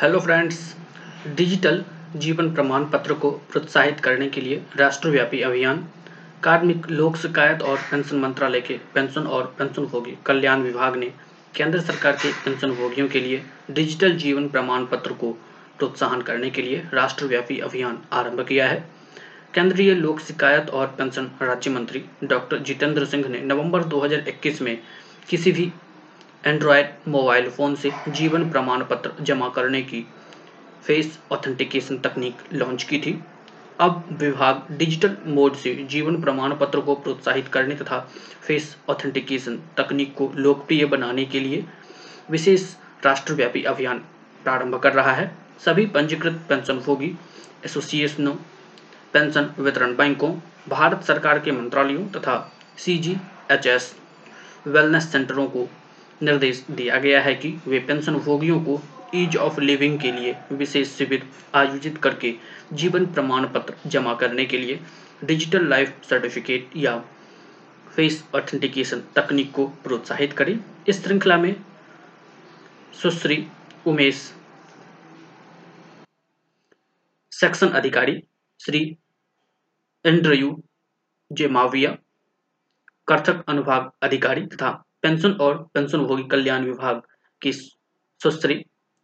Hello friends, digital जीवन प्रमाण पत्र को प्रोत्साहित करने के लिए राष्ट्रव्यापी अभियान, कार्मिक लोक शिकायत और पेंशन मंत्रालय के पेंशन और पेंशनभोगी कल्याण विभाग ने केंद्र सरकार के पेंशनभोगियों के लिए डिजिटल जीवन प्रमाण पत्र को प्रोत्साहन करने के लिए राष्ट्रव्यापी अभियान आरंभ किया है। केंद्रीय लोक शिकायत और पेंशन राज्य मंत्री डॉक्टर जितेंद्र सिंह ने नवंबर 2021 में किसी भी एंड्रॉयड मोबाइल फ़ोन से जीवन प्रमाण पत्र जमा करने की फेस ऑथेंटिकेशन तकनीक लॉन्च की थी। अब विभाग डिजिटल मोड से जीवन प्रमाण पत्र को प्रोत्साहित करने तथा फेस ऑथेंटिकेशन तकनीक को लोकप्रिय बनाने के लिए विशेष राष्ट्रव्यापी अभियान प्रारंभ कर रहा है। सभी पंजीकृत पेंशनभोगी एसोसिएशनों, पेंशन वितरण बैंकों, भारत सरकार के मंत्रालयों तथा C G H S wellness सेंटरों को निर्देश दिया गया है कि वे पेंशन भोगियों को ईज ऑफ़ लिविंग के लिए विशेष शिविर आयोजित करके जीवन प्रमाण पत्र जमा करने के लिए डिजिटल लाइफ सर्टिफिकेट या फेस ऑथेंटिकेशन तकनीक को प्रोत्साहित करें। इस श्रृंखला में सुश्री उमेश सेक्शन अधिकारी श्री इंद्रयू जेमाविया कर्थक अनुभाग अधिकारी तथा पेंशन और पेंशनभोगी कल्याण विभाग की सुश्री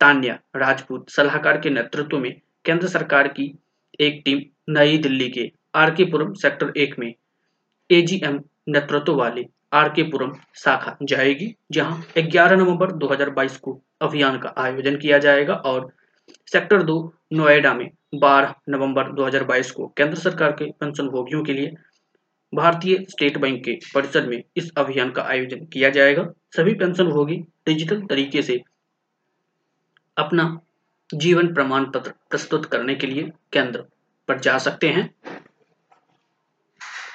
तान्या राजपूत सलाहकार के नेतृत्व में केंद्र सरकार की एक टीम नई दिल्ली के आर के पुरम सेक्टर एक में एजीएम नेतृत्व वाली आर के पुरम शाखा जाएगी, जहाँ 11 नवंबर 2022 को अभियान का आयोजन किया जाएगा और सेक्टर दो नोएडा में 12 नवंबर 2022 को केंद्र सरकार के पेंशन भोगियों के लिए भारतीय स्टेट बैंक के परिसर में इस अभियान का आयोजन किया जाएगा। सभी पेंशन भोगी डिजिटल तरीके से अपना जीवन प्रमाण पत्र प्रस्तुत करने के लिए केंद्र पर जा सकते हैं।